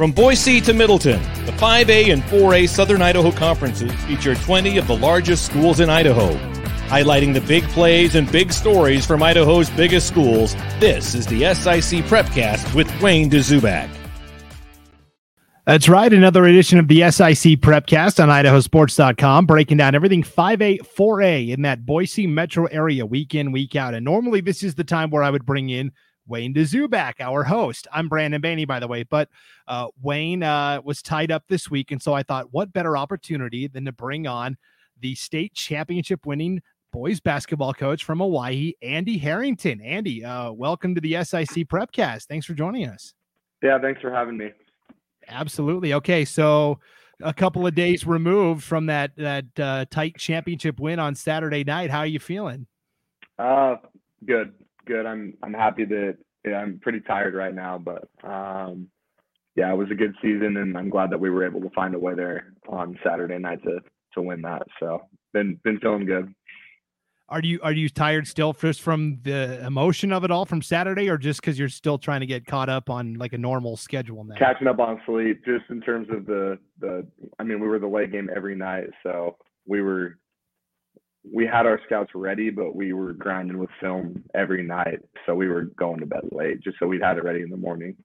From Boise to Middleton, the 5A and 4A Southern Idaho conferences feature 20 of the largest schools in Idaho. Highlighting the big plays and big stories from Idaho's biggest schools, this is the SIC Prepcast with Wayne DeZubak. That's right. Another edition of the SIC Prepcast on idahosports.com, breaking down everything 5A, 4A in that Boise metro area week in, week out. And normally this is the time where I would bring in Wayne DeZubak, our host. I'm Brandon Baney, by the way, but uh, Wayne uh, was tied up this week. And so I thought, what better opportunity than to bring on the state championship winning boys basketball coach from Owyhee, Andy Harrington. Andy, uh, welcome to the SIC Prepcast. Thanks for joining us. Yeah, thanks for having me. Absolutely. Okay, so a couple of days removed from that that uh, tight championship win on Saturday night. How are you feeling? Uh, good good. I'm I'm happy that yeah, I'm pretty tired right now, but um, yeah, it was a good season, and I'm glad that we were able to find a way there on Saturday night to to win that. So been been feeling good. Are you are you tired still just from the emotion of it all from Saturday, or just because you're still trying to get caught up on like a normal schedule now? Catching up on sleep, just in terms of the the. I mean, we were the late game every night, so we were we had our scouts ready, but we were grinding with film every night. So we were going to bed late just so we'd had it ready in the morning.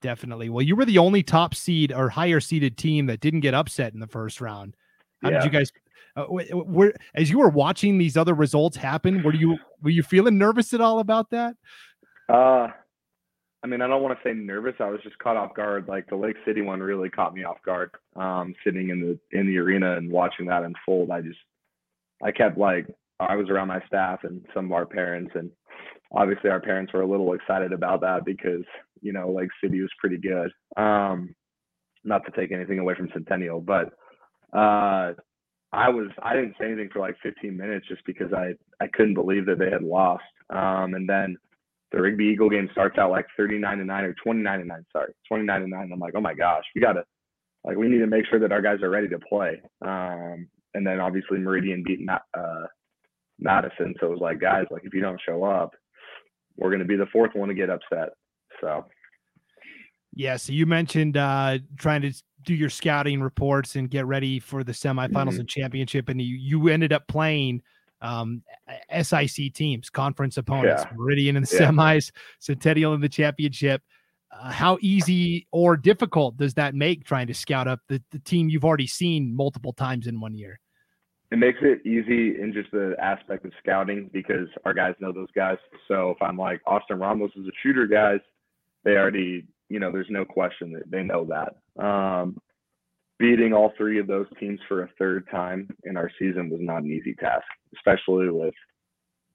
Definitely. Well, you were the only top seed or higher seeded team that didn't get upset in the first round. How yeah. did you guys? Uh, were as you were watching these other results happen, were you were you feeling nervous at all about that? Uh, I mean, I don't want to say nervous. I was just caught off guard. Like the Lake City one really caught me off guard. Um, sitting in the in the arena and watching that unfold, I just I kept like I was around my staff and some of our parents, and obviously our parents were a little excited about that because you know Lake City was pretty good. Um, not to take anything away from Centennial, but uh, I was I didn't say anything for like 15 minutes just because I I couldn't believe that they had lost. Um, and then the Rigby Eagle game starts out like 39 to 9 or 29 to 9, sorry, 29 to 9. I'm like, oh my gosh, we gotta like we need to make sure that our guys are ready to play. Um, and then obviously Meridian beat uh, Madison. So it was like, guys, like if you don't show up, we're going to be the fourth one to get upset. So. Yeah, so you mentioned uh, trying to do your scouting reports and get ready for the semifinals mm-hmm. and championship, and you, you ended up playing um, SIC teams, conference opponents, yeah. Meridian in the yeah. semis, Centennial in the championship. Uh, how easy or difficult does that make trying to scout up the, the team you've already seen multiple times in one year? It makes it easy in just the aspect of scouting because our guys know those guys. So if I'm like Austin Ramos is a shooter, guys, they already, you know, there's no question that they know that. Um, beating all three of those teams for a third time in our season was not an easy task, especially with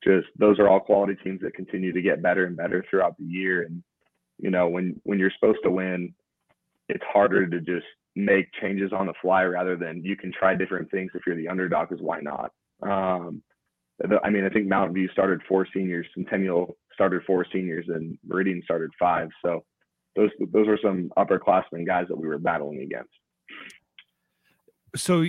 just those are all quality teams that continue to get better and better throughout the year. And you know, when when you're supposed to win, it's harder to just make changes on the fly rather than you can try different things if you're the underdog. Because why not? Um, I mean, I think Mountain View started four seniors, Centennial started four seniors, and Meridian started five. So those those were some upperclassmen guys that we were battling against. So,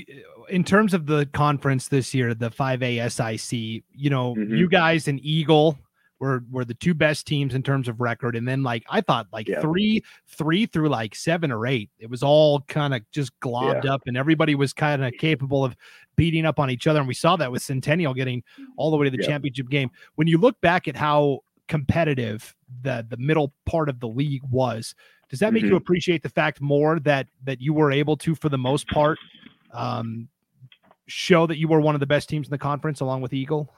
in terms of the conference this year, the 5A SIC, you know, mm-hmm. you guys and Eagle were were the two best teams in terms of record. And then like I thought like yeah. three three through like seven or eight, it was all kind of just globbed yeah. up and everybody was kind of capable of beating up on each other. And we saw that with Centennial getting all the way to the yeah. championship game. When you look back at how competitive the the middle part of the league was, does that make mm-hmm. you appreciate the fact more that that you were able to, for the most part, um, show that you were one of the best teams in the conference along with Eagle?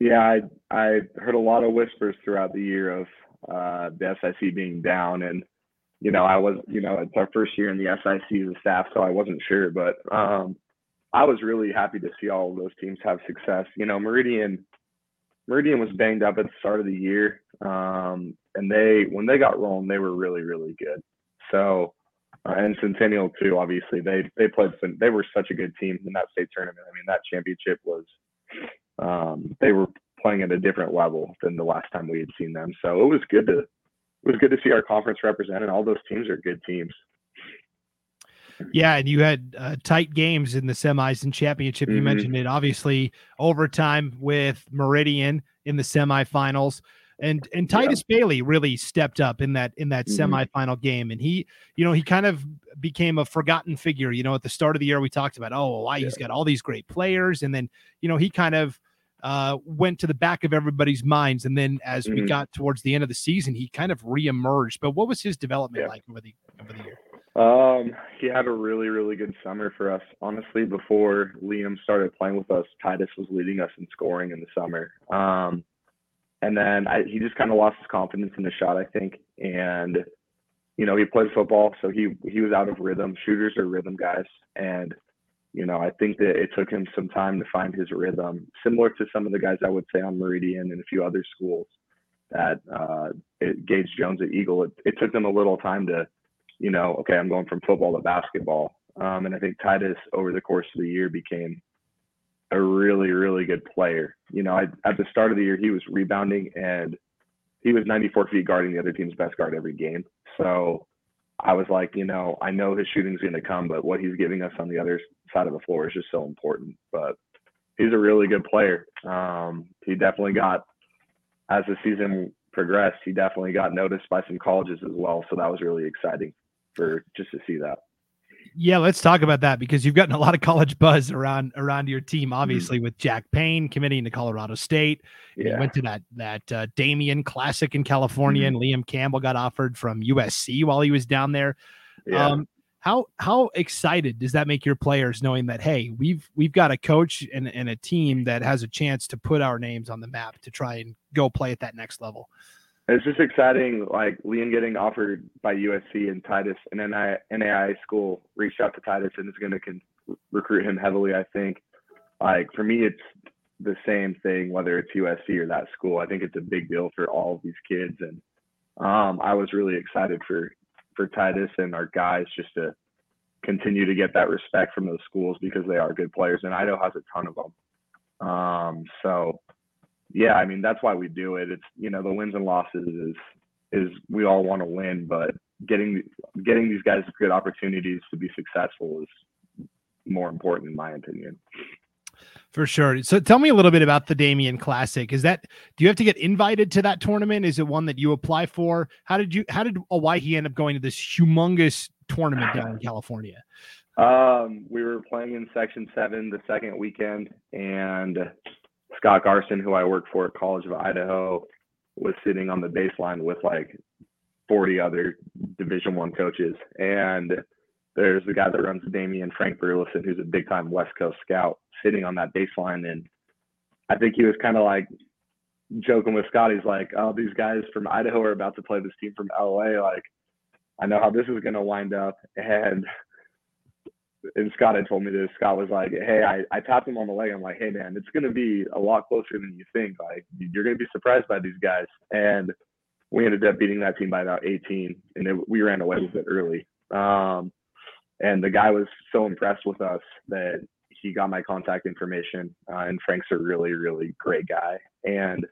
Yeah, I I heard a lot of whispers throughout the year of uh, the SIC being down, and you know I was you know it's our first year in the SIC as a staff, so I wasn't sure, but um, I was really happy to see all of those teams have success. You know, Meridian Meridian was banged up at the start of the year, um, and they when they got rolling, they were really really good. So. Uh, and Centennial too. Obviously, they they played. They were such a good team in that state tournament. I mean, that championship was um, they were playing at a different level than the last time we had seen them. So it was good to it was good to see our conference represented. All those teams are good teams. Yeah, and you had uh, tight games in the semis and championship. You mm-hmm. mentioned it. Obviously, overtime with Meridian in the semifinals. And and Titus yeah. Bailey really stepped up in that in that mm-hmm. semifinal game, and he, you know, he kind of became a forgotten figure. You know, at the start of the year, we talked about, oh, why yeah. he's got all these great players, and then you know he kind of uh, went to the back of everybody's minds, and then as mm-hmm. we got towards the end of the season, he kind of reemerged. But what was his development yeah. like over the over the year? Um, he had a really, really good summer for us. Honestly, before Liam started playing with us, Titus was leading us in scoring in the summer. Um, and then I, he just kind of lost his confidence in the shot, I think. And you know, he played football, so he he was out of rhythm. Shooters are rhythm guys, and you know, I think that it took him some time to find his rhythm, similar to some of the guys I would say on Meridian and a few other schools that uh, it, Gage Jones at Eagle. It, it took them a little time to, you know, okay, I'm going from football to basketball. Um, and I think Titus over the course of the year became a really, really good player. You know, I, at the start of the year, he was rebounding and he was 94 feet guarding the other team's best guard every game. So I was like, you know, I know his shooting's going to come, but what he's giving us on the other side of the floor is just so important. But he's a really good player. Um, he definitely got, as the season progressed, he definitely got noticed by some colleges as well. So that was really exciting for just to see that. Yeah, let's talk about that because you've gotten a lot of college buzz around around your team. Mm-hmm. Obviously, mm-hmm. with Jack Payne committing to Colorado State, yeah. went to that that uh, Damien Classic in California, mm-hmm. and Liam Campbell got offered from USC while he was down there. Yeah. Um, how how excited does that make your players knowing that hey, we've we've got a coach and, and a team that has a chance to put our names on the map to try and go play at that next level? It's just exciting. Like Liam getting offered by USC and Titus and NAI, NAI school reached out to Titus and is going to con- recruit him heavily. I think. Like for me, it's the same thing whether it's USC or that school. I think it's a big deal for all of these kids, and um, I was really excited for for Titus and our guys just to continue to get that respect from those schools because they are good players, and Idaho has a ton of them. Um, so yeah, I mean that's why we do it. It's you know the wins and losses is is we all want to win, but getting getting these guys good opportunities to be successful is more important in my opinion. For sure. So tell me a little bit about the Damien Classic. Is that do you have to get invited to that tournament? Is it one that you apply for? How did you how did Owyhee end up going to this humongous tournament down in California? Um, we were playing in section seven the second weekend and Scott Garson, who I work for at College of Idaho, was sitting on the baseline with like 40 other Division One coaches, and there's the guy that runs the Damien, Frank Burlison, who's a big time West Coast scout, sitting on that baseline, and I think he was kind of like joking with Scott. He's like, "Oh, these guys from Idaho are about to play this team from LA. Like, I know how this is going to wind up." And and Scott had told me this. Scott was like, "Hey, I, I tapped him on the leg. I'm like, hey man, it's gonna be a lot closer than you think. Like you're gonna be surprised by these guys." And we ended up beating that team by about 18, and it, we ran away with it early. Um, and the guy was so impressed with us that he got my contact information. Uh, and Frank's a really, really great guy, and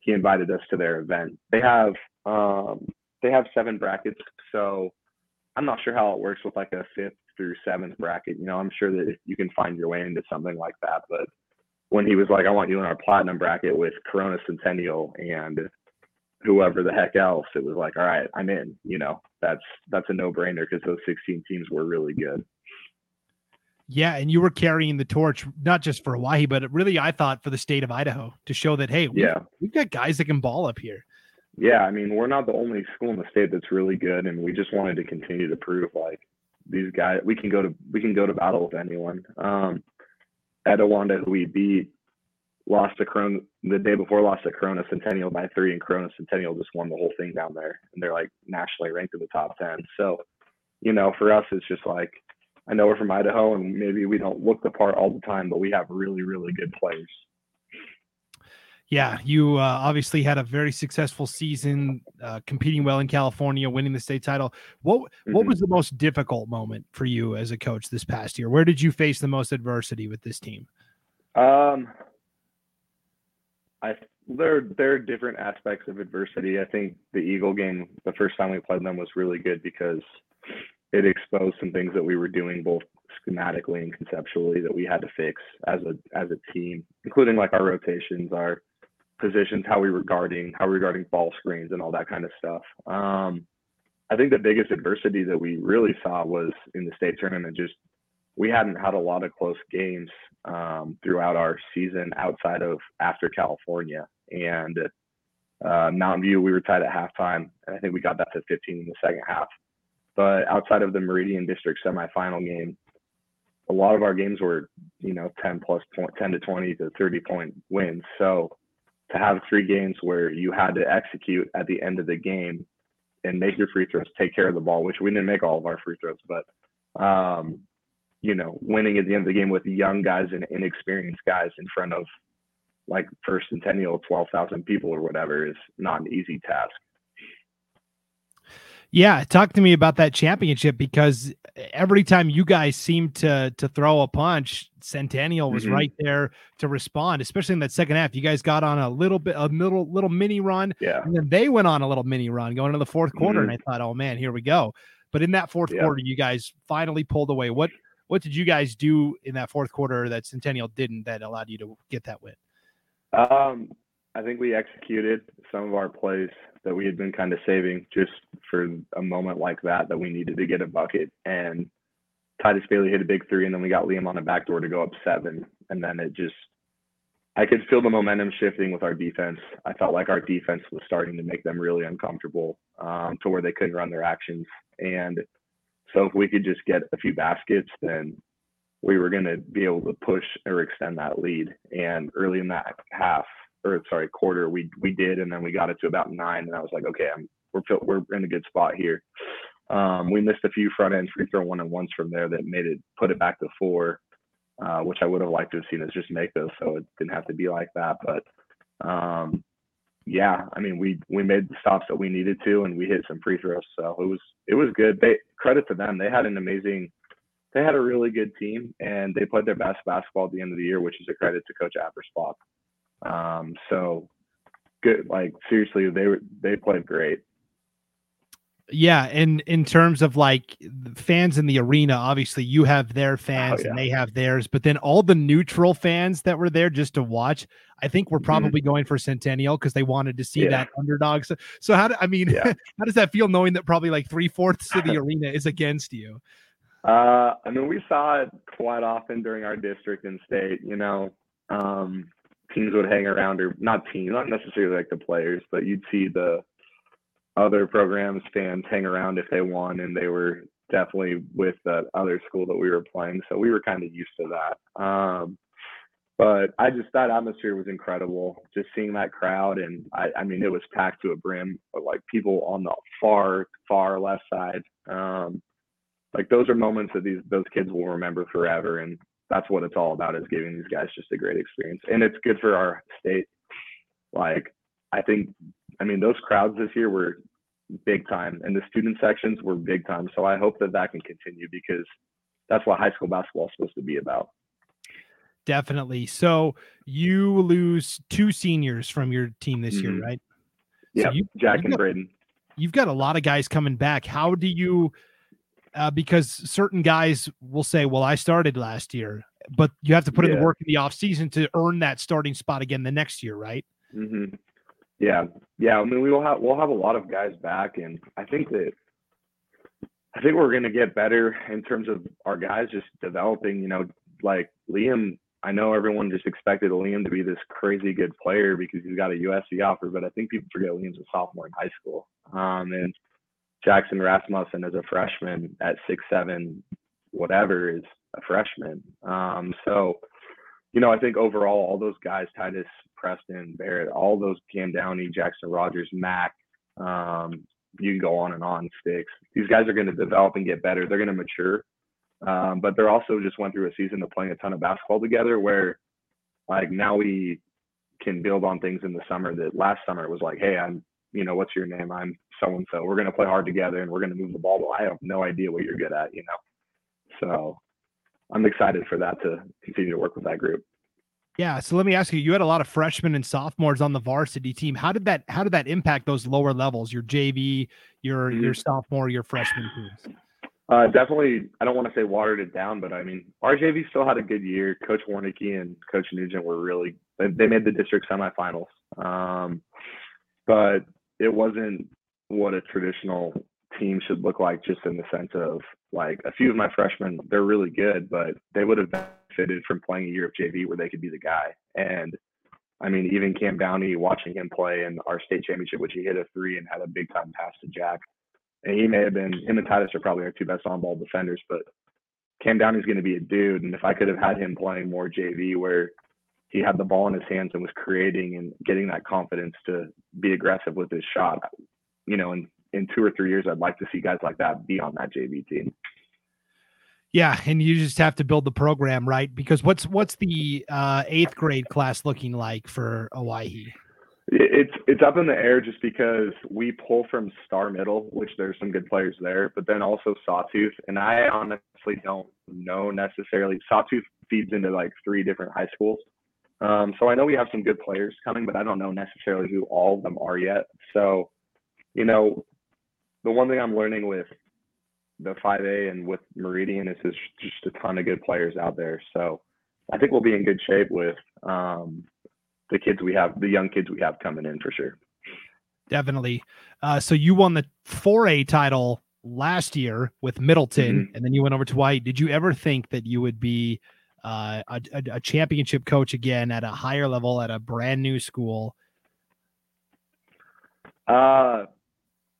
he invited us to their event. They have um, they have seven brackets, so I'm not sure how it works with like a fifth through seventh bracket. You know, I'm sure that you can find your way into something like that. But when he was like, I want you in our platinum bracket with Corona Centennial and whoever the heck else, it was like, all right, I'm in. You know, that's that's a no brainer because those 16 teams were really good. Yeah, and you were carrying the torch not just for Owyhee, but really, I thought for the state of Idaho to show that hey, we, yeah, we've got guys that can ball up here. Yeah, I mean, we're not the only school in the state that's really good, and we just wanted to continue to prove like these guys we can go to we can go to battle with anyone. Um, Etiwanda, who we beat, lost to Corona the day before lost to Corona Centennial by three, and Corona Centennial just won the whole thing down there, and they're like nationally ranked in the top ten. So, you know, for us, it's just like I know we're from Idaho, and maybe we don't look the part all the time, but we have really really good players yeah, you uh, obviously had a very successful season, uh, competing well in California, winning the state title. What mm-hmm. what was the most difficult moment for you as a coach this past year? Where did you face the most adversity with this team? Um, I there there are different aspects of adversity. I think the Eagle game, the first time we played them, was really good because it exposed some things that we were doing both schematically and conceptually that we had to fix as a as a team, including like our rotations, our positions, how we were guarding, how we were guarding ball screens, and all that kind of stuff. Um, I think the biggest adversity that we really saw was in the state tournament. Just we hadn't had a lot of close games um, throughout our season outside of after California and uh, Mountain View. We were tied at halftime, and I think we got that to 15 in the second half. But outside of the Meridian District semifinal game, a lot of our games were, you know, 10 plus point, 10 to 20 to 30 point wins. So to have three games where you had to execute at the end of the game and make your free throws, take care of the ball, which we didn't make all of our free throws, but um, you know, winning at the end of the game with young guys and inexperienced guys in front of like first centennial 12,000 people or whatever is not an easy task. Yeah, talk to me about that championship because every time you guys seemed to to throw a punch, Centennial was mm-hmm. right there to respond, especially in that second half. You guys got on a little bit a little little mini run, yeah, and then they went on a little mini run going into the fourth quarter, mm-hmm. and I thought, oh man, here we go. But in that fourth yeah. quarter, you guys finally pulled away. What what did you guys do in that fourth quarter that Centennial didn't that allowed you to get that win? Um, I think we executed some of our plays that we had been kind of saving just for a moment like that that we needed to get a bucket. And Titus Bailey hit a big three, and then we got Liam on the back door to go up seven. And then it just, I could feel the momentum shifting with our defense. I felt like our defense was starting to make them really uncomfortable um, to where they couldn't run their actions. And so if we could just get a few baskets, then we were going to be able to push or extend that lead. And early in that half, or sorry, quarter, we we did, and then we got it to about nine, and I was like, okay, I'm we're we're in a good spot here. Um, we missed a few front end free throw one and ones from there that made it put it back to four, uh, which I would have liked to have seen us just make those, so it didn't have to be like that. But um, yeah, I mean, we we made the stops that we needed to, and we hit some free throws, so it was it was good. They credit to them; they had an amazing they had a really good team and they played their best basketball at the end of the year, which is a credit to Coach Appersbach. Um, so good, like seriously, they were they played great. Yeah, and in terms of like fans in the arena, obviously you have their oh, fans oh, yeah. and they have theirs, but then all the neutral fans that were there just to watch, I think we're mm-hmm. probably mm-hmm. going for Centennial because they wanted to see yeah. that underdog. So, so how do I mean? Yeah. how does that feel knowing that probably like three fourths of the arena is against you? Uh, I mean, we saw it quite often during our district and state. You know, um, teams would hang around, or not teams, not necessarily like the players, but you'd see the other programs fans hang around if they won, and they were definitely with the other school that we were playing. So we were kind of used to that. Um, but I just that atmosphere was incredible. Just seeing that crowd, and I, I mean, it was packed to a brim. Like people on the far, far left side. Um, like those are moments that these those kids will remember forever and that's what it's all about is giving these guys just a great experience. And it's good for our state. Like i think i mean those crowds this year were big time and the student sections were big time. So i hope that that can continue because that's what high school basketball is supposed to be about. Definitely. So you lose two seniors from your team this mm-hmm. year right yeah so jack and got, braden. you've got a lot of guys coming back. How do you uh, because certain guys will say, "Well, I started last year," but you have to put yeah. in the work in the off season to earn that starting spot again the next year, right? Mm-hmm. Yeah, yeah. I mean, we will have we'll have a lot of guys back, and I think that I think we're going to get better in terms of our guys just developing. You know, like Liam. I know everyone just expected Liam to be this crazy good player because he's got a USC offer, but I think people forget Liam's a sophomore in high school. Um, and Jackson Rasmussen as a freshman at six seven, whatever is a freshman. Um, so, you know, I think overall all those guys, Titus, Preston, Barrett, all those Cam Downey, Jackson Rogers, Mac, um, you can go on and on sticks. These guys are going to develop and get better. They're going to mature. Um, but they're also just went through a season of playing a ton of basketball together where like now we can build on things in the summer that last summer was like, hey, I'm you know, what's your name? I'm so and so. We're going to play hard together and we're going to move the ball. But I have no idea what you're good at, you know. So I'm excited for that to continue to work with that group. Yeah. So let me ask you: You had a lot of freshmen and sophomores on the varsity team. How did that? How did that impact those lower levels? Your JV, your mm-hmm. your sophomore, your freshman teams. Uh, definitely. I don't want to say watered it down, but I mean, our JV still had a good year. Coach Warnicki and Coach Nugent were really. They, they made the district semifinals Um, but it wasn't what a traditional team should look like, just in the sense of like a few of my freshmen, they're really good, but they would have benefited from playing a year of JV where they could be the guy. And I mean, even Cam Downey, watching him play in our state championship, which he hit a three and had a big time pass to Jack. And he may have been him and Titus are probably our two best on ball defenders, but Cam Downey's going to be a dude. And if I could have had him playing more JV where he had the ball in his hands and was creating and getting that confidence to be aggressive with his shot, you know, in, in two or three years, I'd like to see guys like that be on that JV team. Yeah, and you just have to build the program right because what's what's the uh, eighth grade class looking like for Owyhee? It's it's up in the air just because we pull from Star Middle, which there's some good players there, but then also Sawtooth, and I honestly don't know necessarily. Sawtooth feeds into like three different high schools, um, so I know we have some good players coming, but I don't know necessarily who all of them are yet. So, you know, the one thing I'm learning with the 5A and with Meridian is there's just a ton of good players out there. So I think we'll be in good shape with um, the kids we have, the young kids we have coming in for sure. Definitely. Uh, so you won the 4A title last year with Middleton, mm-hmm. and then you went over to Owyhee. Did you ever think that you would be uh, a, a, championship coach again at a higher level at a brand new school? Uh,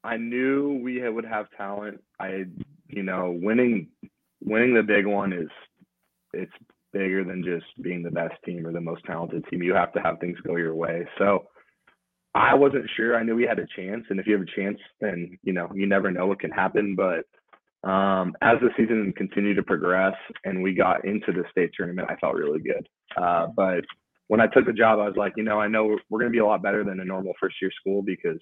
I knew we would have talent. I, you know, winning winning the big one is it's bigger than just being the best team or the most talented team. You have to have things go your way. So I wasn't sure. I knew we had a chance, and if you have a chance, then you know you never know what can happen. But um, as the season continued to progress and we got into the state tournament, I felt really good. Uh, but when I took the job, I was like, you know, I know we're going to be a lot better than a normal first year school because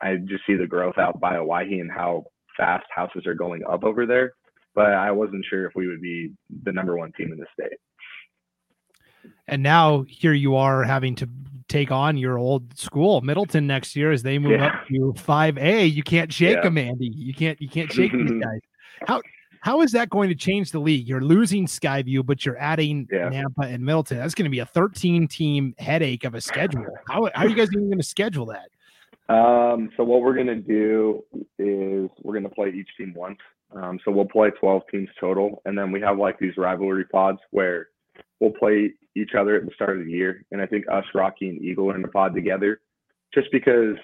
I just see the growth out by Owyhee and how fast houses are going up over there. But I wasn't sure if we would be the number one team in the state. And now here you are having to take on your old school, Middleton, next year as they move yeah. up to five A. You can't shake yeah. them, Andy. You can't you can't shake these guys. How how is that going to change the league? You're losing Skyview, but you're adding yeah. Nampa and Middleton. That's going to be a 13 team headache of a schedule. How, how are you guys even going to schedule that? Um, so what we're gonna do is we're gonna play each team once. Um, so we'll play 12 teams total, and then we have like these rivalry pods where we'll play each other at the start of the year. And I think us, Rocky, and Eagle are in the pod together, just because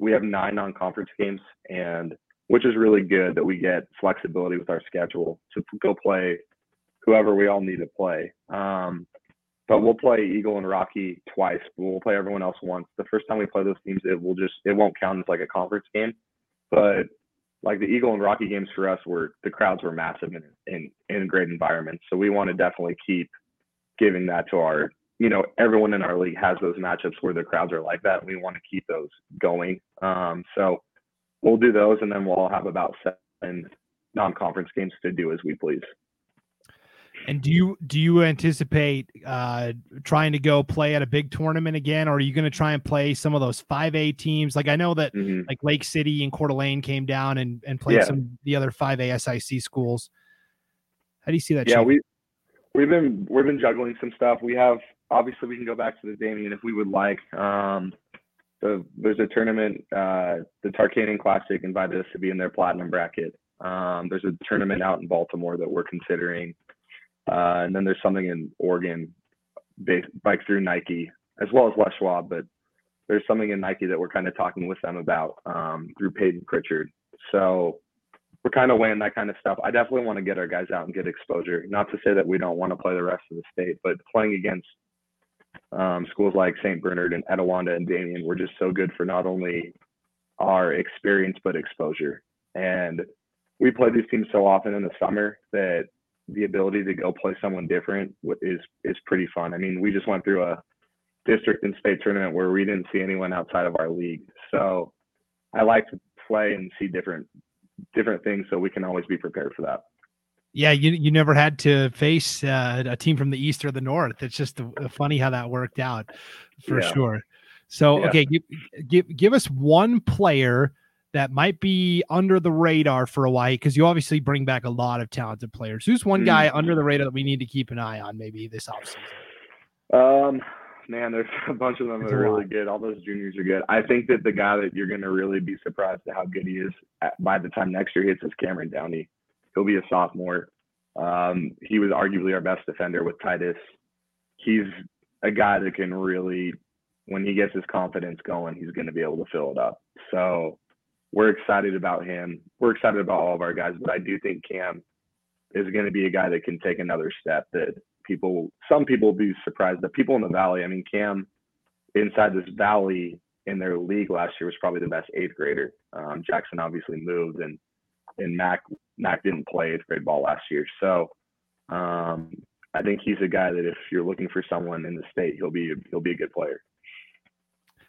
we have nine non-conference games, and which is really good that we get flexibility with our schedule to go play whoever we all need to play. Um, but we'll play Eagle and Rocky twice. We'll play everyone else once. The first time we play those teams, it will just it won't count as like a conference game. But like the Eagle and Rocky games for us were the crowds were massive in in, in great environments. So we want to definitely keep giving that to our you know everyone in our league has those matchups where the crowds are like that. And we want to keep those going. Um, so we'll do those, and then we'll have about seven non-conference games to do as we please. And do you do you anticipate uh, trying to go play at a big tournament again, or are you going to try and play some of those five A teams? Like I know that mm-hmm. like Lake City and Coeur d'Alene came down and and played yeah. some the other five A SIC schools. How do you see that? Yeah, we we've been we've been juggling some stuff. We have obviously we can go back to the Damien if we would like. Um, the, there's a tournament, uh, the Tarkanian Classic invited us to be in their platinum bracket. Um, there's a tournament out in Baltimore that we're considering. Uh, and then there's something in Oregon, based, like through Nike, as well as Les Schwab, but there's something in Nike that we're kind of talking with them about um, through Peyton Pritchard. So we're kind of weighing that kind of stuff. I definitely want to get our guys out and get exposure. Not to say that we don't want to play the rest of the state, but playing against um, schools like St. Bernard and Etiwanda and Damien were just so good for not only our experience but exposure. And we play these teams so often in the summer that the ability to go play someone different is is pretty fun. I mean, we just went through a district and state tournament where we didn't see anyone outside of our league. So I like to play and see different different things so we can always be prepared for that. Yeah, you you never had to face uh, a team from the east or the north. It's just funny how that worked out, for yeah. sure. So yeah. okay, give, give give us one player that might be under the radar for a while because you obviously bring back a lot of talented players. Who's one guy mm-hmm. under the radar that we need to keep an eye on maybe this offseason? Um, man, there's a bunch of them that are really good. All those juniors are good. I think that the guy that you're going to really be surprised at how good he is at, by the time next year hits is Cameron Downey. He'll be a sophomore. Um, he was arguably our best defender with Titus. He's a guy that can really, when he gets his confidence going, he's going to be able to fill it up. So we're excited about him. We're excited about all of our guys, but I do think Cam is going to be a guy that can take another step that people, some people will be surprised that people in the valley, I mean, Cam inside this valley in their league last year was probably the best eighth grader. Um, Jackson obviously moved and, and Mac, Mac didn't play eighth grade ball last year. So um, I think he's a guy that if you're looking for someone in the state, he'll be, he'll be a good player.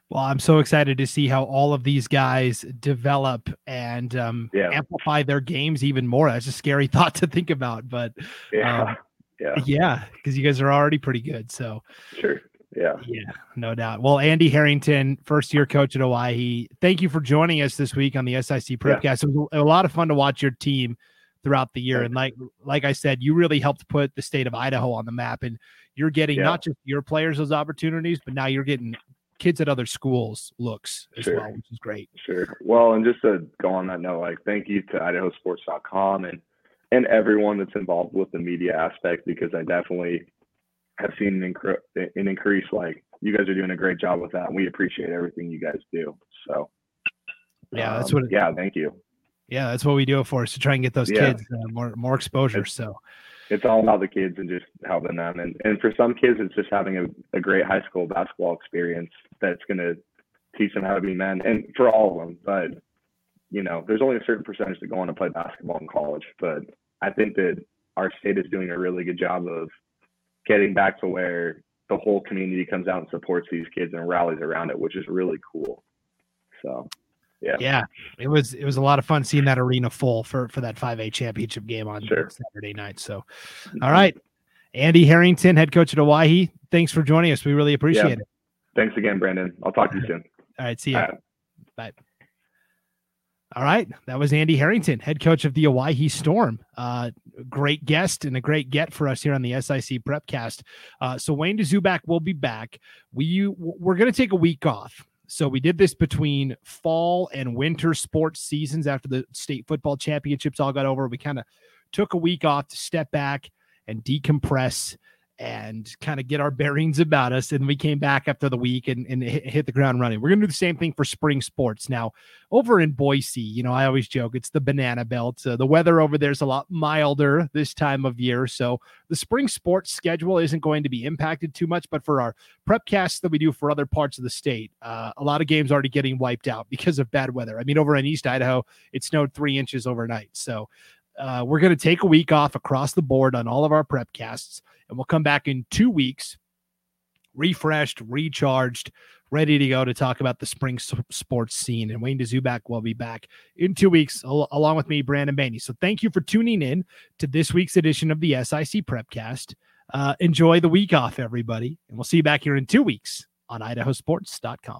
Well, I'm so excited to see how all of these guys develop and um, yeah. amplify their games even more. That's a scary thought to think about, but yeah, um, yeah, yeah, because you guys are already pretty good. So sure, yeah, yeah, no doubt. Well, Andy Harrington, first year coach at Owyhee. thank you for joining us this week on the SIC Prepcast. Yeah. It was a lot of fun to watch your team throughout the year, and like like I said, you really helped put the state of Idaho on the map, and you're getting yeah. not just your players those opportunities, but now you're getting kids at other schools looks as sure. well, which is great. Sure. Well, and just to go on that note, like thank you to IdahoSports.com and and everyone that's involved with the media aspect because I definitely have seen an, incre- an increase. Like you guys are doing a great job with that, and we appreciate everything you guys do. So yeah, that's um, what. It, yeah, thank you. Yeah, that's what we do it for is to try and get those yeah. kids uh, more more exposure. It's, so it's all about the kids and just helping them. And and for some kids, it's just having a, a great high school basketball experience that's going to teach them how to be men. And for all of them, but you know, there's only a certain percentage that go on to play basketball in college. But I think that our state is doing a really good job of getting back to where the whole community comes out and supports these kids and rallies around it, which is really cool. So yeah. Yeah. It was it was a lot of fun seeing that arena full for for that 5A championship game on sure. Saturday night. So mm-hmm. all right. Andy Harrington, head coach at Owyhee. Thanks for joining us. We really appreciate yeah. it. Thanks again, Brandon. I'll talk to you soon. All right. See you. Bye. All right. That was Andy Harrington, head coach of the Owyhee Storm. Uh, great guest and a great get for us here on the SIC Prepcast. Uh, so Wayne DeZubak will be back. We we're going to take a week off. So we did this between fall and winter sports seasons after the state football championships all got over. We kind of took a week off to step back and decompress and kind of get our bearings about us. And we came back after the week and, and hit the ground running. We're going to do the same thing for spring sports. Now, over in Boise, you know, I always joke it's the banana belt. Uh, the weather over there is a lot milder this time of year. So the spring sports schedule isn't going to be impacted too much. But for our prep casts that we do for other parts of the state, uh, a lot of games already getting wiped out because of bad weather. I mean, over in East Idaho, it snowed three inches overnight. So uh, we're going to take a week off across the board on all of our prep casts and we'll come back in two weeks, refreshed, recharged, ready to go to talk about the spring sports scene. And Wayne DeZubak will be back in two weeks, al- along with me, Brandon Baney. So thank you for tuning in to this week's edition of the SIC Prepcast. Uh, enjoy the week off, everybody, and we'll see you back here in two weeks on idahosports.com.